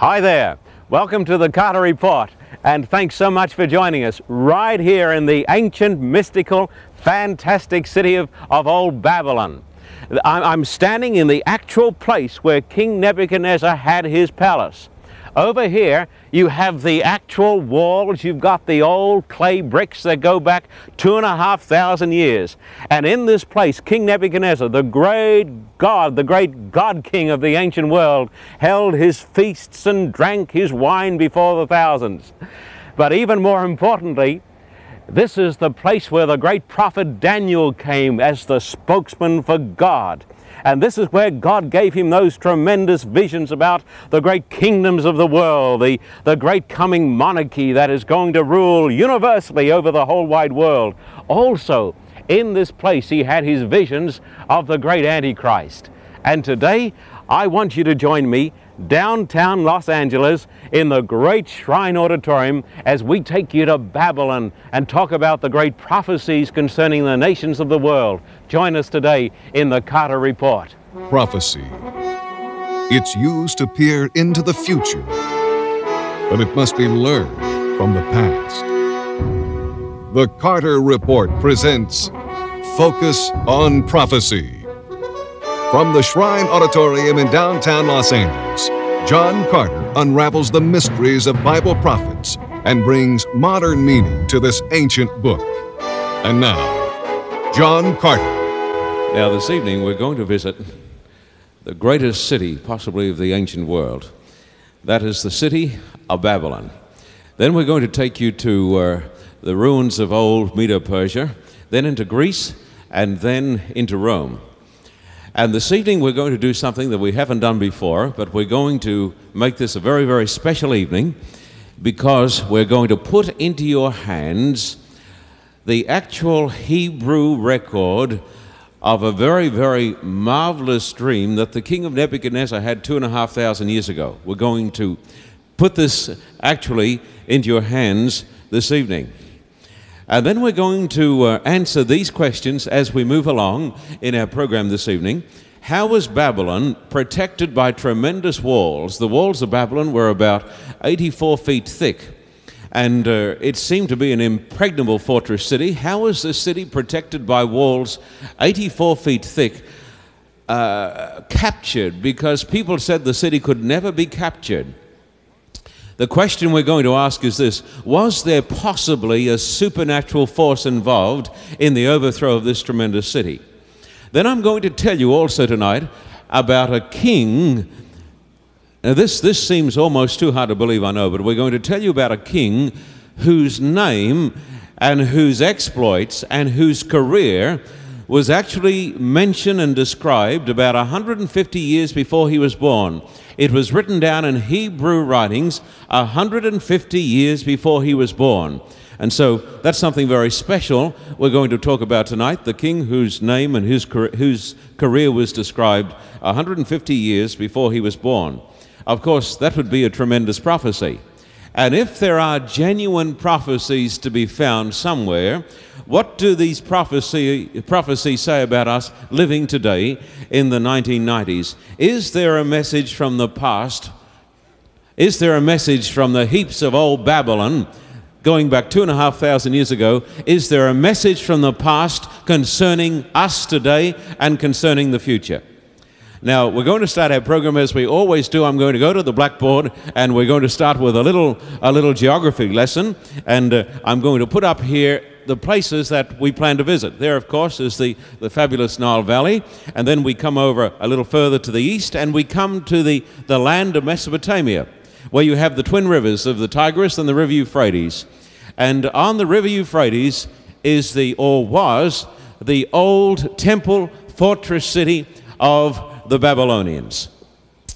Hi there. Welcome to the Carter Report, and thanks so much for joining us right here in the ancient, mystical, fantastic city of, of Old Babylon. I'm standing in the actual place where King Nebuchadnezzar had his palace. Over here, you have the actual walls. You've got the old clay bricks that go back two and a half thousand years. And in this place, King Nebuchadnezzar, the great God, the great God King of the ancient world, held his feasts and drank his wine before the thousands. But even more importantly, this is the place where the great prophet Daniel came as the spokesman for God. And this is where God gave him those tremendous visions about the great kingdoms of the world, the, the great coming monarchy that is going to rule universally over the whole wide world. Also, in this place, he had his visions of the great Antichrist. And today, I want you to join me downtown Los Angeles in the great Shrine Auditorium as we take you to Babylon and talk about the great prophecies concerning the nations of the world. Join us today in the Carter Report. prophecy. It's used to peer into the future, but it must be learned from the past. The Carter Report presents Focus on Prophecy. From the Shrine Auditorium in downtown Los Angeles, John Carter unravels the mysteries of Bible prophets and brings modern meaning to this ancient book. And now, John Carter. Now, this evening we're going to visit the greatest city, possibly of the ancient world. That is the city of Babylon. Then we're going to take you to uh, the ruins of old Medo Persia, then into Greece, and then into Rome. And this evening we're going to do something that we haven't done before, but we're going to make this a very, very special evening because we're going to put into your hands the actual Hebrew record of a very, very marvelous dream that the king of Nebuchadnezzar had two and a half thousand years ago. We're going to put this actually into your hands this evening. And then we're going to uh, answer these questions as we move along in our program this evening. How was Babylon protected by tremendous walls? The walls of Babylon were about 84 feet thick, and uh, it seemed to be an impregnable fortress city. How was this city protected by walls 84 feet thick? Uh, captured because people said the city could never be captured. The question we're going to ask is this Was there possibly a supernatural force involved in the overthrow of this tremendous city? Then I'm going to tell you also tonight about a king. Now, this, this seems almost too hard to believe, I know, but we're going to tell you about a king whose name and whose exploits and whose career was actually mentioned and described about 150 years before he was born. It was written down in Hebrew writings 150 years before he was born. And so that's something very special we're going to talk about tonight. The king whose name and whose, whose career was described 150 years before he was born. Of course, that would be a tremendous prophecy. And if there are genuine prophecies to be found somewhere, what do these prophecy, prophecies say about us living today in the 1990s? Is there a message from the past? Is there a message from the heaps of old Babylon going back two and a half thousand years ago? Is there a message from the past concerning us today and concerning the future? Now, we're going to start our program as we always do. I'm going to go to the blackboard and we're going to start with a little, a little geography lesson. And uh, I'm going to put up here the places that we plan to visit. There, of course, is the, the fabulous Nile Valley. And then we come over a little further to the east and we come to the, the land of Mesopotamia, where you have the twin rivers of the Tigris and the River Euphrates. And on the River Euphrates is the, or was, the old temple fortress city of the Babylonians.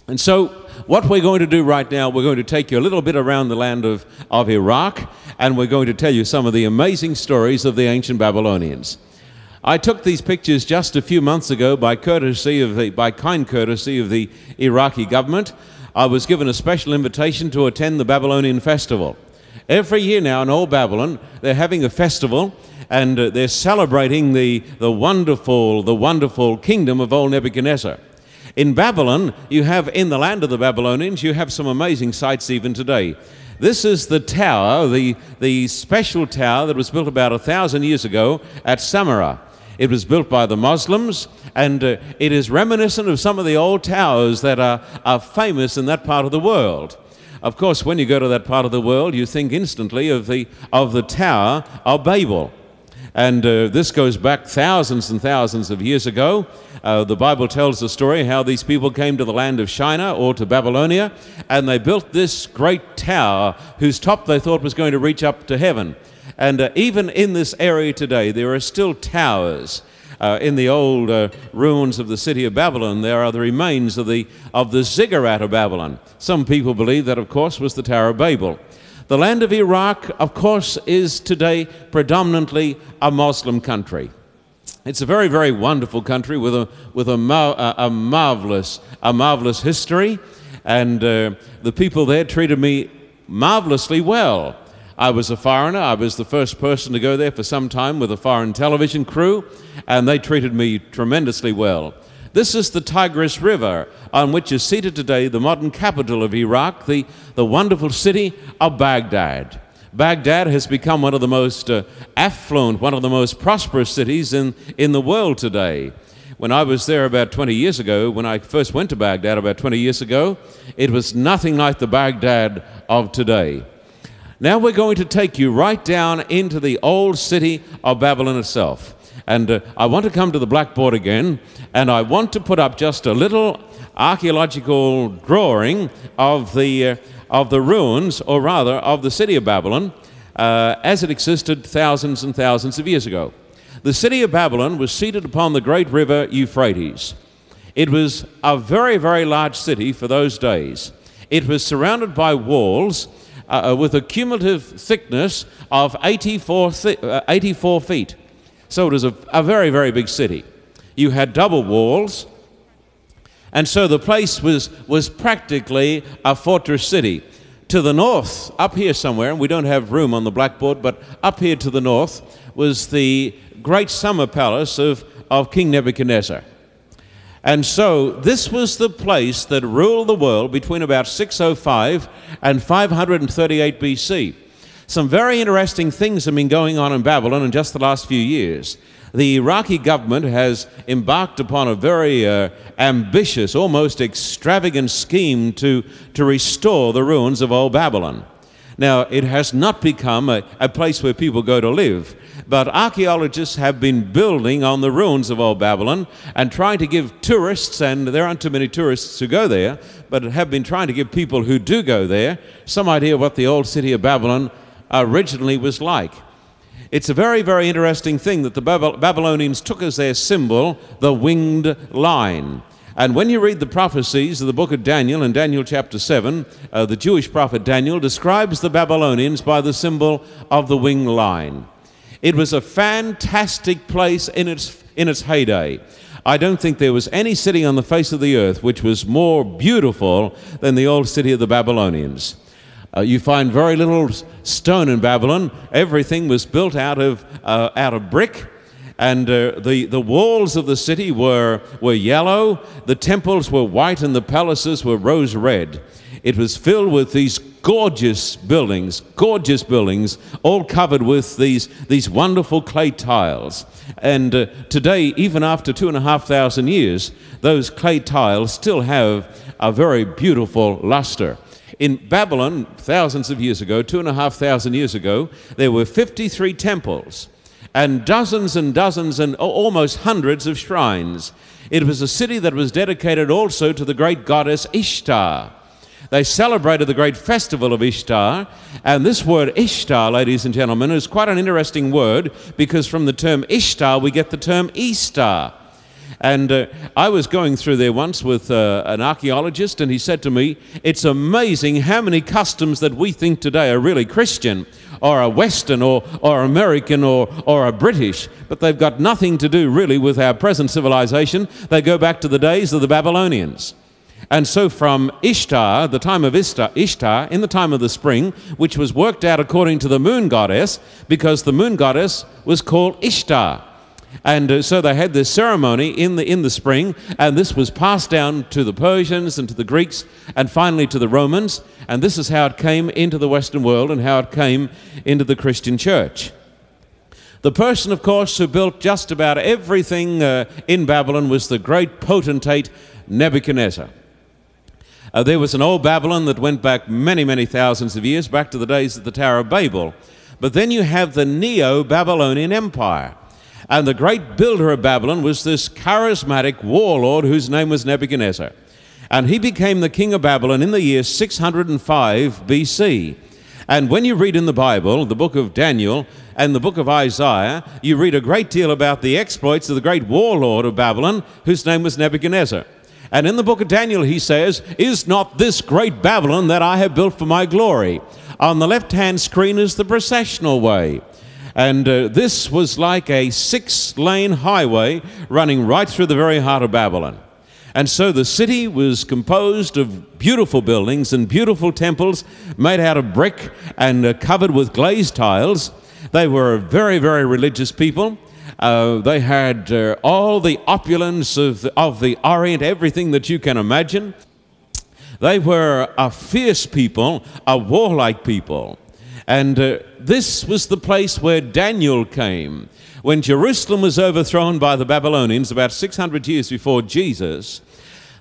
And so, what we're going to do right now, we're going to take you a little bit around the land of, of Iraq, and we're going to tell you some of the amazing stories of the ancient Babylonians. I took these pictures just a few months ago by courtesy of the, by kind courtesy of the Iraqi government. I was given a special invitation to attend the Babylonian festival. Every year now in Old Babylon, they're having a festival and uh, they're celebrating the, the wonderful, the wonderful kingdom of old Nebuchadnezzar. In Babylon, you have, in the land of the Babylonians, you have some amazing sights even today. This is the tower, the, the special tower that was built about a thousand years ago at Samarra. It was built by the Muslims, and uh, it is reminiscent of some of the old towers that are, are famous in that part of the world. Of course, when you go to that part of the world, you think instantly of the, of the Tower of Babel. And uh, this goes back thousands and thousands of years ago. Uh, the Bible tells the story how these people came to the land of Shinar or to Babylonia, and they built this great tower whose top they thought was going to reach up to heaven. And uh, even in this area today, there are still towers. Uh, in the old uh, ruins of the city of Babylon, there are the remains of the, of the ziggurat of Babylon. Some people believe that, of course, was the Tower of Babel. The land of Iraq, of course, is today predominantly a Muslim country. It's a very, very wonderful country with a, with a, mar- a marvelous, a marvelous history, and uh, the people there treated me marvelously well. I was a foreigner. I was the first person to go there for some time with a foreign television crew, and they treated me tremendously well. This is the Tigris River, on which is seated today the modern capital of Iraq, the, the wonderful city of Baghdad. Baghdad has become one of the most uh, affluent, one of the most prosperous cities in, in the world today. When I was there about 20 years ago, when I first went to Baghdad about 20 years ago, it was nothing like the Baghdad of today. Now we're going to take you right down into the old city of Babylon itself. And uh, I want to come to the blackboard again, and I want to put up just a little archaeological drawing of the, uh, of the ruins, or rather, of the city of Babylon uh, as it existed thousands and thousands of years ago. The city of Babylon was seated upon the great river Euphrates. It was a very, very large city for those days. It was surrounded by walls uh, with a cumulative thickness of 84, uh, 84 feet. So it was a, a very, very big city. You had double walls, and so the place was, was practically a fortress city. To the north, up here somewhere, and we don't have room on the blackboard, but up here to the north was the great summer palace of, of King Nebuchadnezzar. And so this was the place that ruled the world between about 605 and 538 BC. Some very interesting things have been going on in Babylon in just the last few years. The Iraqi government has embarked upon a very uh, ambitious, almost extravagant scheme to, to restore the ruins of old Babylon. Now, it has not become a, a place where people go to live, but archaeologists have been building on the ruins of old Babylon and trying to give tourists, and there aren't too many tourists who go there, but have been trying to give people who do go there some idea of what the old city of Babylon originally was like. It's a very, very interesting thing that the Babylonians took as their symbol the winged lion. And when you read the prophecies of the book of Daniel in Daniel chapter 7, uh, the Jewish prophet Daniel describes the Babylonians by the symbol of the winged lion. It was a fantastic place in its, in its heyday. I don't think there was any city on the face of the earth which was more beautiful than the old city of the Babylonians. Uh, you find very little stone in Babylon. Everything was built out of, uh, out of brick. And uh, the, the walls of the city were, were yellow, the temples were white, and the palaces were rose red. It was filled with these gorgeous buildings, gorgeous buildings, all covered with these, these wonderful clay tiles. And uh, today, even after two and a half thousand years, those clay tiles still have a very beautiful luster. In Babylon, thousands of years ago, two and a half thousand years ago, there were 53 temples and dozens and dozens and almost hundreds of shrines. It was a city that was dedicated also to the great goddess Ishtar. They celebrated the great festival of Ishtar, and this word Ishtar, ladies and gentlemen, is quite an interesting word because from the term Ishtar we get the term Easter. And uh, I was going through there once with uh, an archaeologist, and he said to me, It's amazing how many customs that we think today are really Christian, or a Western, or, or American, or, or a British, but they've got nothing to do really with our present civilization. They go back to the days of the Babylonians. And so, from Ishtar, the time of Ishtar, Ishtar, in the time of the spring, which was worked out according to the moon goddess, because the moon goddess was called Ishtar. And uh, so they had this ceremony in the, in the spring, and this was passed down to the Persians and to the Greeks, and finally to the Romans. And this is how it came into the Western world and how it came into the Christian church. The person, of course, who built just about everything uh, in Babylon was the great potentate Nebuchadnezzar. Uh, there was an old Babylon that went back many, many thousands of years, back to the days of the Tower of Babel. But then you have the Neo Babylonian Empire. And the great builder of Babylon was this charismatic warlord whose name was Nebuchadnezzar. And he became the king of Babylon in the year 605 BC. And when you read in the Bible, the book of Daniel and the book of Isaiah, you read a great deal about the exploits of the great warlord of Babylon, whose name was Nebuchadnezzar. And in the book of Daniel, he says, Is not this great Babylon that I have built for my glory? On the left hand screen is the processional way. And uh, this was like a six lane highway running right through the very heart of Babylon. And so the city was composed of beautiful buildings and beautiful temples made out of brick and uh, covered with glazed tiles. They were very, very religious people. Uh, they had uh, all the opulence of the, of the Orient, everything that you can imagine. They were a fierce people, a warlike people. And uh, this was the place where Daniel came. When Jerusalem was overthrown by the Babylonians about 600 years before Jesus,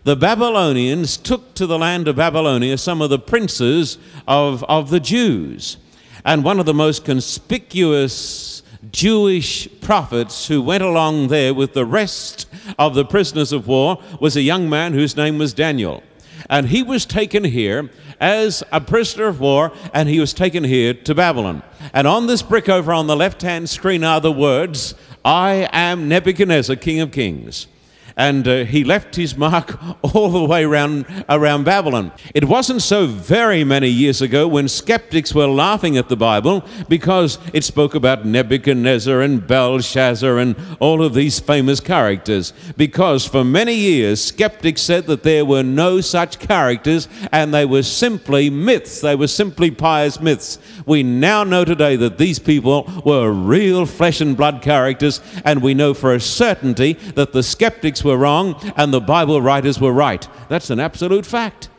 the Babylonians took to the land of Babylonia some of the princes of, of the Jews. And one of the most conspicuous Jewish prophets who went along there with the rest of the prisoners of war was a young man whose name was Daniel. And he was taken here as a prisoner of war, and he was taken here to Babylon. And on this brick over on the left hand screen are the words, I am Nebuchadnezzar, King of Kings and uh, he left his mark all the way around, around Babylon. It wasn't so very many years ago when skeptics were laughing at the Bible because it spoke about Nebuchadnezzar and Belshazzar and all of these famous characters. Because for many years, skeptics said that there were no such characters and they were simply myths, they were simply pious myths. We now know today that these people were real flesh and blood characters, and we know for a certainty that the skeptics were wrong and the Bible writers were right. That's an absolute fact.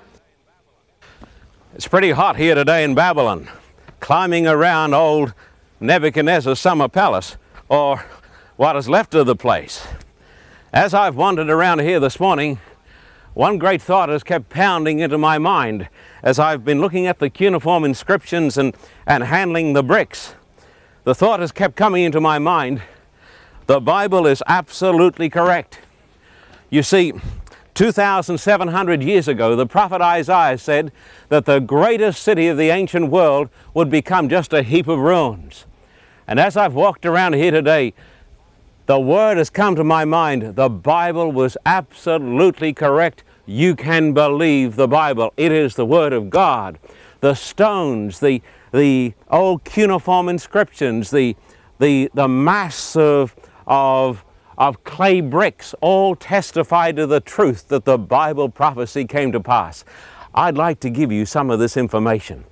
It's pretty hot here today in Babylon, climbing around old Nebuchadnezzar's summer palace, or what is left of the place. As I've wandered around here this morning, one great thought has kept pounding into my mind as I've been looking at the cuneiform inscriptions and, and handling the bricks. The thought has kept coming into my mind the Bible is absolutely correct. You see, 2,700 years ago, the prophet Isaiah said that the greatest city of the ancient world would become just a heap of ruins. And as I've walked around here today, the word has come to my mind. The Bible was absolutely correct. You can believe the Bible. It is the Word of God. The stones, the, the old cuneiform inscriptions, the, the, the mass of, of of clay bricks all testify to the truth that the Bible prophecy came to pass. I'd like to give you some of this information.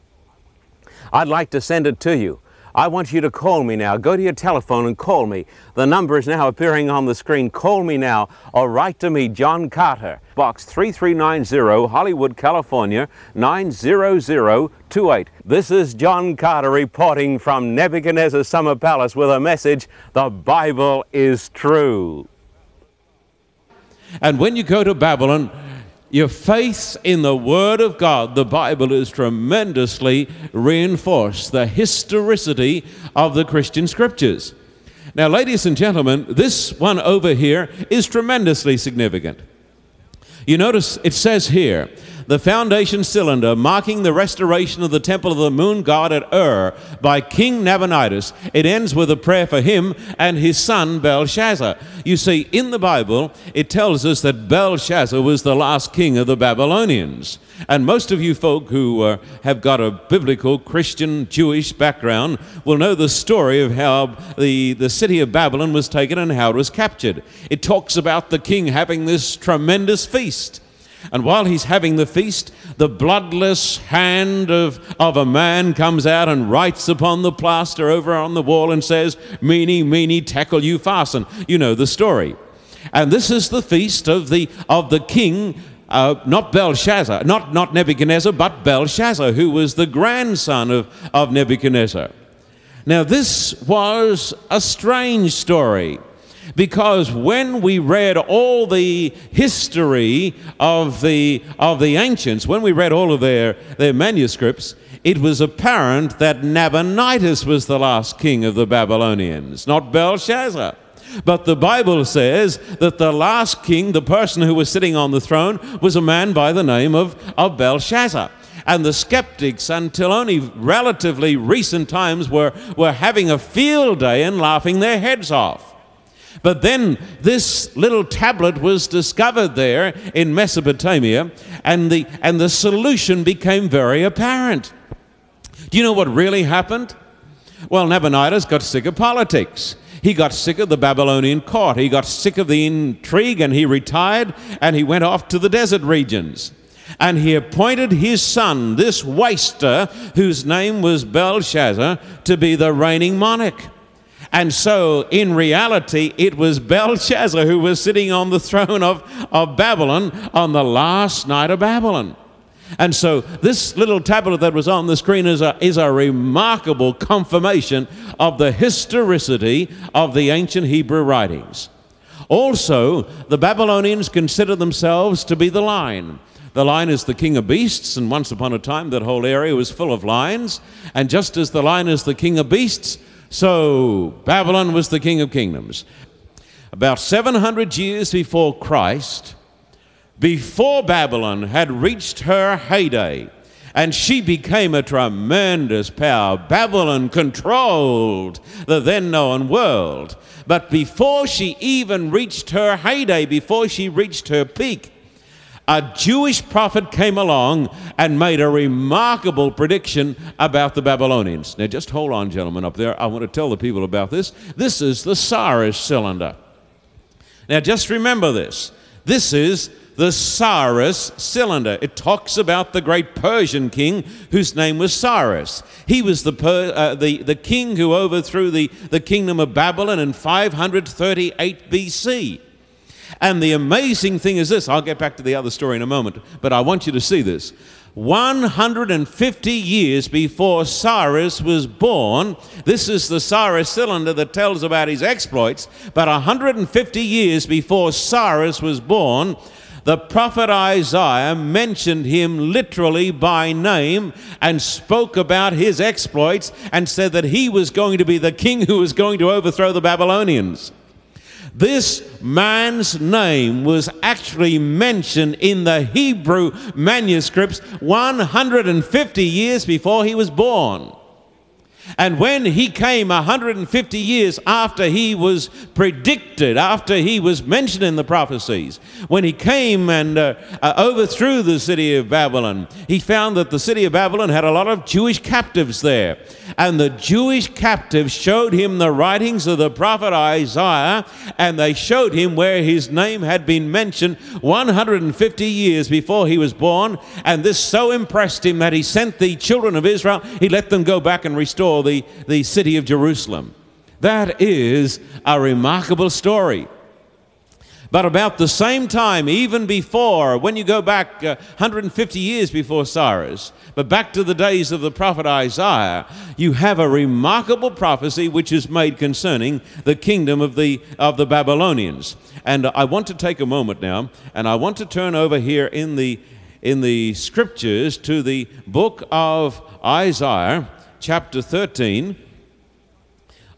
I'd like to send it to you. I want you to call me now. Go to your telephone and call me. The number is now appearing on the screen. Call me now or write to me, John Carter, Box 3390, Hollywood, California, 90028. This is John Carter reporting from Nebuchadnezzar's summer palace with a message The Bible is true. And when you go to Babylon, your faith in the Word of God, the Bible, is tremendously reinforced. The historicity of the Christian Scriptures. Now, ladies and gentlemen, this one over here is tremendously significant. You notice it says here the foundation cylinder marking the restoration of the temple of the moon god at Ur by King Nabonidus. It ends with a prayer for him and his son Belshazzar. You see, in the Bible, it tells us that Belshazzar was the last king of the Babylonians. And most of you folk who uh, have got a biblical, Christian, Jewish background will know the story of how the, the city of Babylon was taken and how it was captured. It talks about the king having this tremendous feast. And while he's having the feast, the bloodless hand of, of a man comes out and writes upon the plaster over on the wall and says, Mene, mene, tekel you fasten. You know the story. And this is the feast of the, of the king uh, not Belshazzar, not, not Nebuchadnezzar, but Belshazzar, who was the grandson of, of Nebuchadnezzar. Now, this was a strange story because when we read all the history of the, of the ancients, when we read all of their, their manuscripts, it was apparent that Nabonidus was the last king of the Babylonians, not Belshazzar. But the Bible says that the last king, the person who was sitting on the throne, was a man by the name of, of Belshazzar. And the skeptics, until only relatively recent times, were, were having a field day and laughing their heads off. But then this little tablet was discovered there in Mesopotamia, and the, and the solution became very apparent. Do you know what really happened? Well, Nabonidus got sick of politics. He got sick of the Babylonian court. He got sick of the intrigue and he retired and he went off to the desert regions. And he appointed his son, this waster, whose name was Belshazzar, to be the reigning monarch. And so, in reality, it was Belshazzar who was sitting on the throne of, of Babylon on the last night of Babylon. And so, this little tablet that was on the screen is a, is a remarkable confirmation of the historicity of the ancient Hebrew writings. Also, the Babylonians consider themselves to be the lion. The lion is the king of beasts, and once upon a time that whole area was full of lions. And just as the lion is the king of beasts, so Babylon was the king of kingdoms. About 700 years before Christ, before Babylon had reached her heyday and she became a tremendous power. Babylon controlled the then known world. But before she even reached her heyday, before she reached her peak, a Jewish prophet came along and made a remarkable prediction about the Babylonians. Now, just hold on, gentlemen, up there. I want to tell the people about this. This is the Cyrus cylinder. Now, just remember this. This is the Cyrus cylinder. It talks about the great Persian king whose name was Cyrus. He was the, uh, the, the king who overthrew the, the kingdom of Babylon in 538 BC. And the amazing thing is this I'll get back to the other story in a moment, but I want you to see this. 150 years before Cyrus was born, this is the Cyrus cylinder that tells about his exploits, but 150 years before Cyrus was born, the prophet Isaiah mentioned him literally by name and spoke about his exploits and said that he was going to be the king who was going to overthrow the Babylonians. This man's name was actually mentioned in the Hebrew manuscripts 150 years before he was born. And when he came 150 years after he was predicted, after he was mentioned in the prophecies, when he came and uh, uh, overthrew the city of Babylon, he found that the city of Babylon had a lot of Jewish captives there. And the Jewish captives showed him the writings of the prophet Isaiah, and they showed him where his name had been mentioned 150 years before he was born. And this so impressed him that he sent the children of Israel, he let them go back and restore the, the city of Jerusalem. That is a remarkable story. But about the same time, even before, when you go back uh, 150 years before Cyrus, but back to the days of the prophet Isaiah, you have a remarkable prophecy which is made concerning the kingdom of the, of the Babylonians. And I want to take a moment now, and I want to turn over here in the, in the scriptures to the book of Isaiah chapter 13,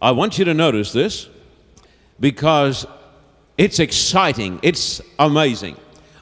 I want you to notice this because it's exciting, it's amazing.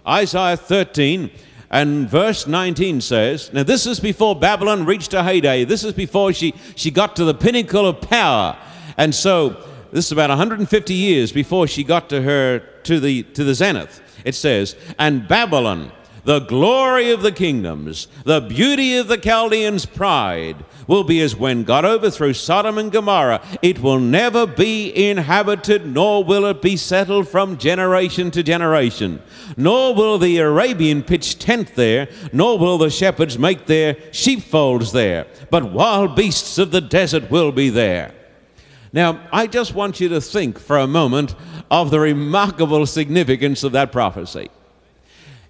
Isaiah 13 and verse 19 says, Now this is before Babylon reached her heyday. This is before she, she got to the pinnacle of power. And so this is about 150 years before she got to her to the to the zenith. It says, and Babylon, the glory of the kingdoms, the beauty of the Chaldeans' pride, will be as when God overthrew Sodom and Gomorrah. It will never be inhabited, nor will it be settled from generation to generation. Nor will the Arabian pitch tent there, nor will the shepherds make their sheepfolds there, but wild beasts of the desert will be there. Now, I just want you to think for a moment of the remarkable significance of that prophecy.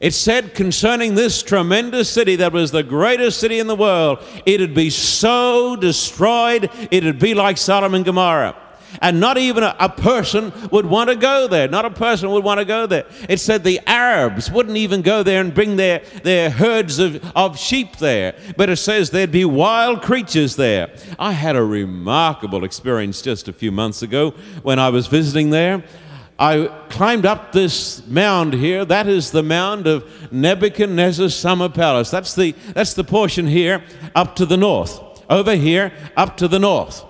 It said concerning this tremendous city that was the greatest city in the world, it'd be so destroyed, it'd be like Sodom and Gomorrah. And not even a, a, person would want to go there. Not a person would want to go there. It said the Arabs wouldn't even go there and bring their, their herds of, of sheep there. But it says there'd be wild creatures there. I had a remarkable experience just a few months ago when I was visiting there. I climbed up this mound here. That is the mound of Nebuchadnezzar's summer palace. That's the, that's the portion here up to the north. Over here, up to the north.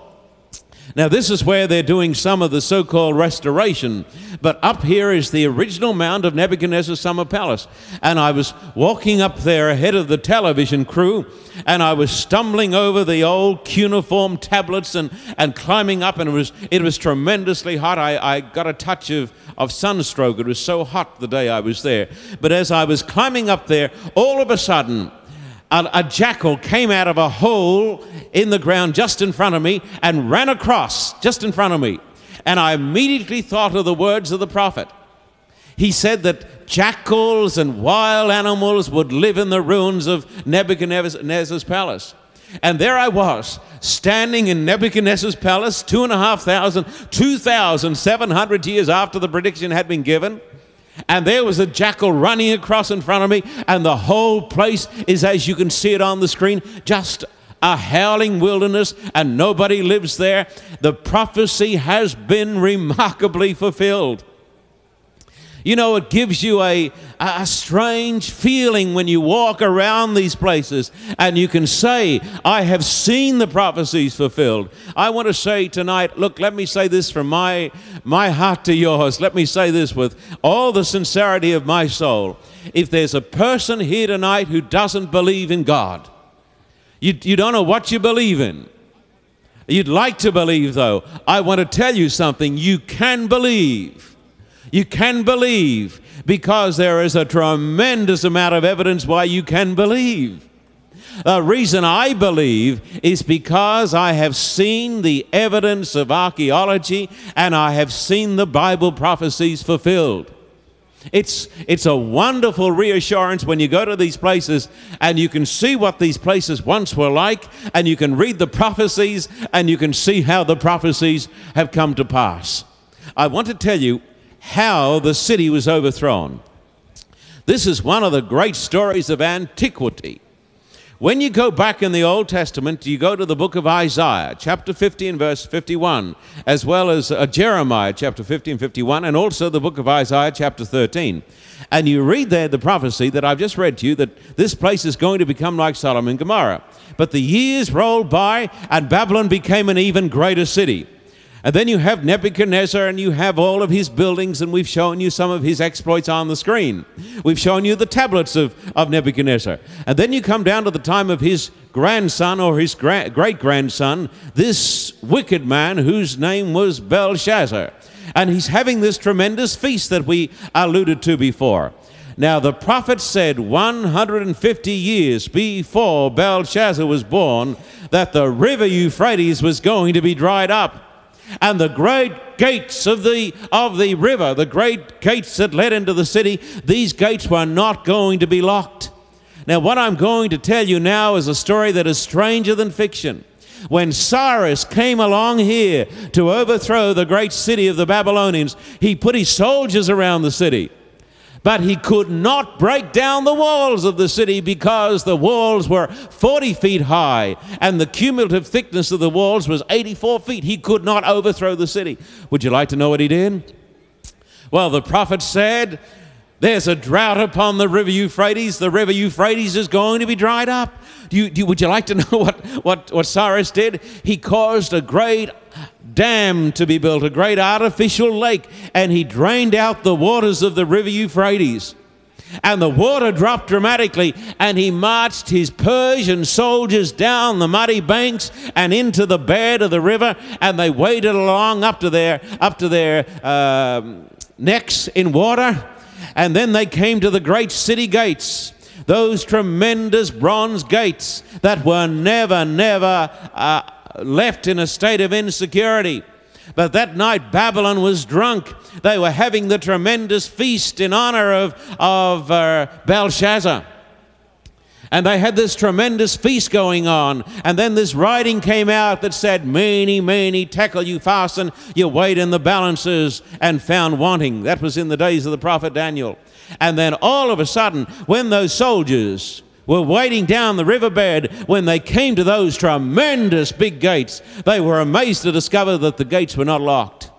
Now, this is where they're doing some of the so called restoration, but up here is the original mound of Nebuchadnezzar's summer palace. And I was walking up there ahead of the television crew, and I was stumbling over the old cuneiform tablets and, and climbing up, and it was, it was tremendously hot. I, I got a touch of, of sunstroke. It was so hot the day I was there. But as I was climbing up there, all of a sudden, a, a, jackal came out of a hole in the ground just in front of me and ran across just in front of me. And I immediately thought of the words of the prophet. He said that jackals and wild animals would live in the ruins of Nebuchadnezzar's palace. And there I was, standing in Nebuchadnezzar's palace, two and a half thousand, two thousand seven hundred years after the prediction had been given and there was a jackal running across in front of me, and the whole place is, as you can see it on the screen, just a howling wilderness, and nobody lives there. The prophecy has been remarkably fulfilled. You know, it gives you a, a strange feeling when you walk around these places and you can say, I have seen the prophecies fulfilled. I want to say tonight, look, let me say this from my, my heart to yours. Let me say this with all the sincerity of my soul. If there's a person here tonight who doesn't believe in God, you, you don't know what you believe in. You'd like to believe, though. I want to tell you something. You can believe. You can believe because there is a tremendous amount of evidence why you can believe. The reason I believe is because I have seen the evidence of archaeology and I have seen the Bible prophecies fulfilled. It's, it's a wonderful reassurance when you go to these places and you can see what these places once were like, and you can read the prophecies and you can see how the prophecies have come to pass. I want to tell you how the city was overthrown. This is one of the great stories of antiquity. When you go back in the Old Testament, you go to the book of Isaiah, chapter 50 and verse 51, as well as uh, Jeremiah, chapter 50 and 51, and also the book of Isaiah, chapter 13. And you read there the prophecy that I've just read to you that this place is going to become like Sodom and Gomorrah. But the years rolled by, and Babylon became an even greater city. And then you have Nebuchadnezzar and you have all of his buildings, and we've shown you some of his exploits on the screen. We've shown you the tablets of, of Nebuchadnezzar. And then you come down to the time of his grandson or his gra- great grandson, this wicked man whose name was Belshazzar. And he's having this tremendous feast that we alluded to before. Now, the prophet said 150 years before Belshazzar was born that the river Euphrates was going to be dried up and the great gates of the of the river the great gates that led into the city these gates were not going to be locked. Now what i'm going to tell you now is a story that is stranger than fiction. When cyrus came along here to overthrow the great city of the babylonians he put his soldiers around the city but he could not break down the walls of the city because the walls were 40 feet high and the cumulative thickness of the walls was 84 feet. He could not overthrow the city. Would you like to know what he did? Well, the prophet said, There's a drought upon the river Euphrates. The river Euphrates is going to be dried up. Do you, do would you like to know what, what, what Cyrus did? He caused a great dam to be built, a great artificial lake, and he drained out the waters of the river Euphrates. and the water dropped dramatically, and he marched his Persian soldiers down the muddy banks and into the bed of the river, and they waded along up to their up to their um necks in water, and then they came to the great city gates. Those tremendous bronze gates that were never, never uh, left in a state of insecurity. But that night Babylon was drunk. They were having the tremendous feast in honor of, of uh, Belshazzar. And they had this tremendous feast going on. And then this writing came out that said, Mene, mene, tekel, upharsin, you weighed in the balances and found wanting. That was in the days of the prophet Daniel. And then all of a sudden, when those soldiers were wading down the riverbed, when they came to those tremendous big gates, they were amazed to discover that the gates were not locked.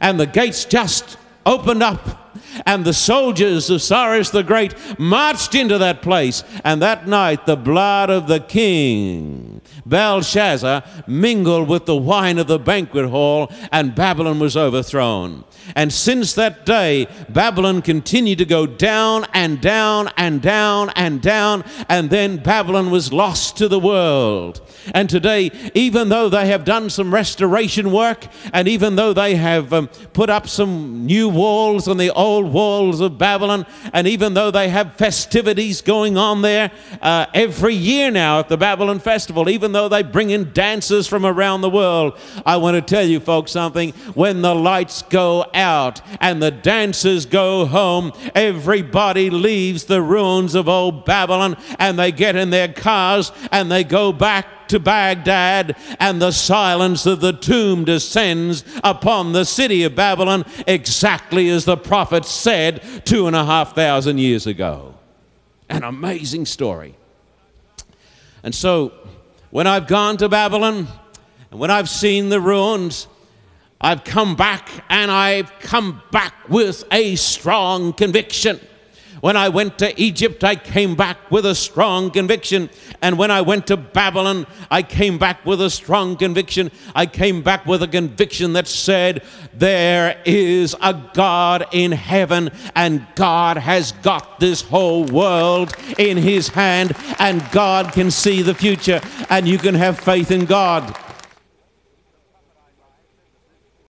And the gates just opened up and the soldiers of Cyrus the Great marched into that place. And that night, the blood of the king, Belshazzar, mingled with the wine of the banquet hall, and Babylon was overthrown. And since that day, Babylon continued to go down and down and down and down, and then Babylon was lost to the world. And today, even though they have done some restoration work, and even though they have um, put up some new walls on the old walls of Babylon, and even though they have festivities going on there uh, every year now at the Babylon Festival, though they bring in dancers from around the world, I want to tell you folks something. When the lights go out and the dancers go home, everybody leaves the ruins of old Babylon and they get in their cars and they go back to Baghdad, and the silence of the tomb descends upon the city of Babylon, exactly as the prophet said two and a half thousand years ago. An amazing story. And so, when I've gone to Babylon, and when I've seen the ruins, I've come back and I've come back with a strong conviction. When I went to Egypt, I came back with a strong conviction. And when I went to Babylon, I came back with a strong conviction. I came back with a conviction that said, There is a God in heaven, and God has got this whole world in His hand, and God can see the future, and you can have faith in God.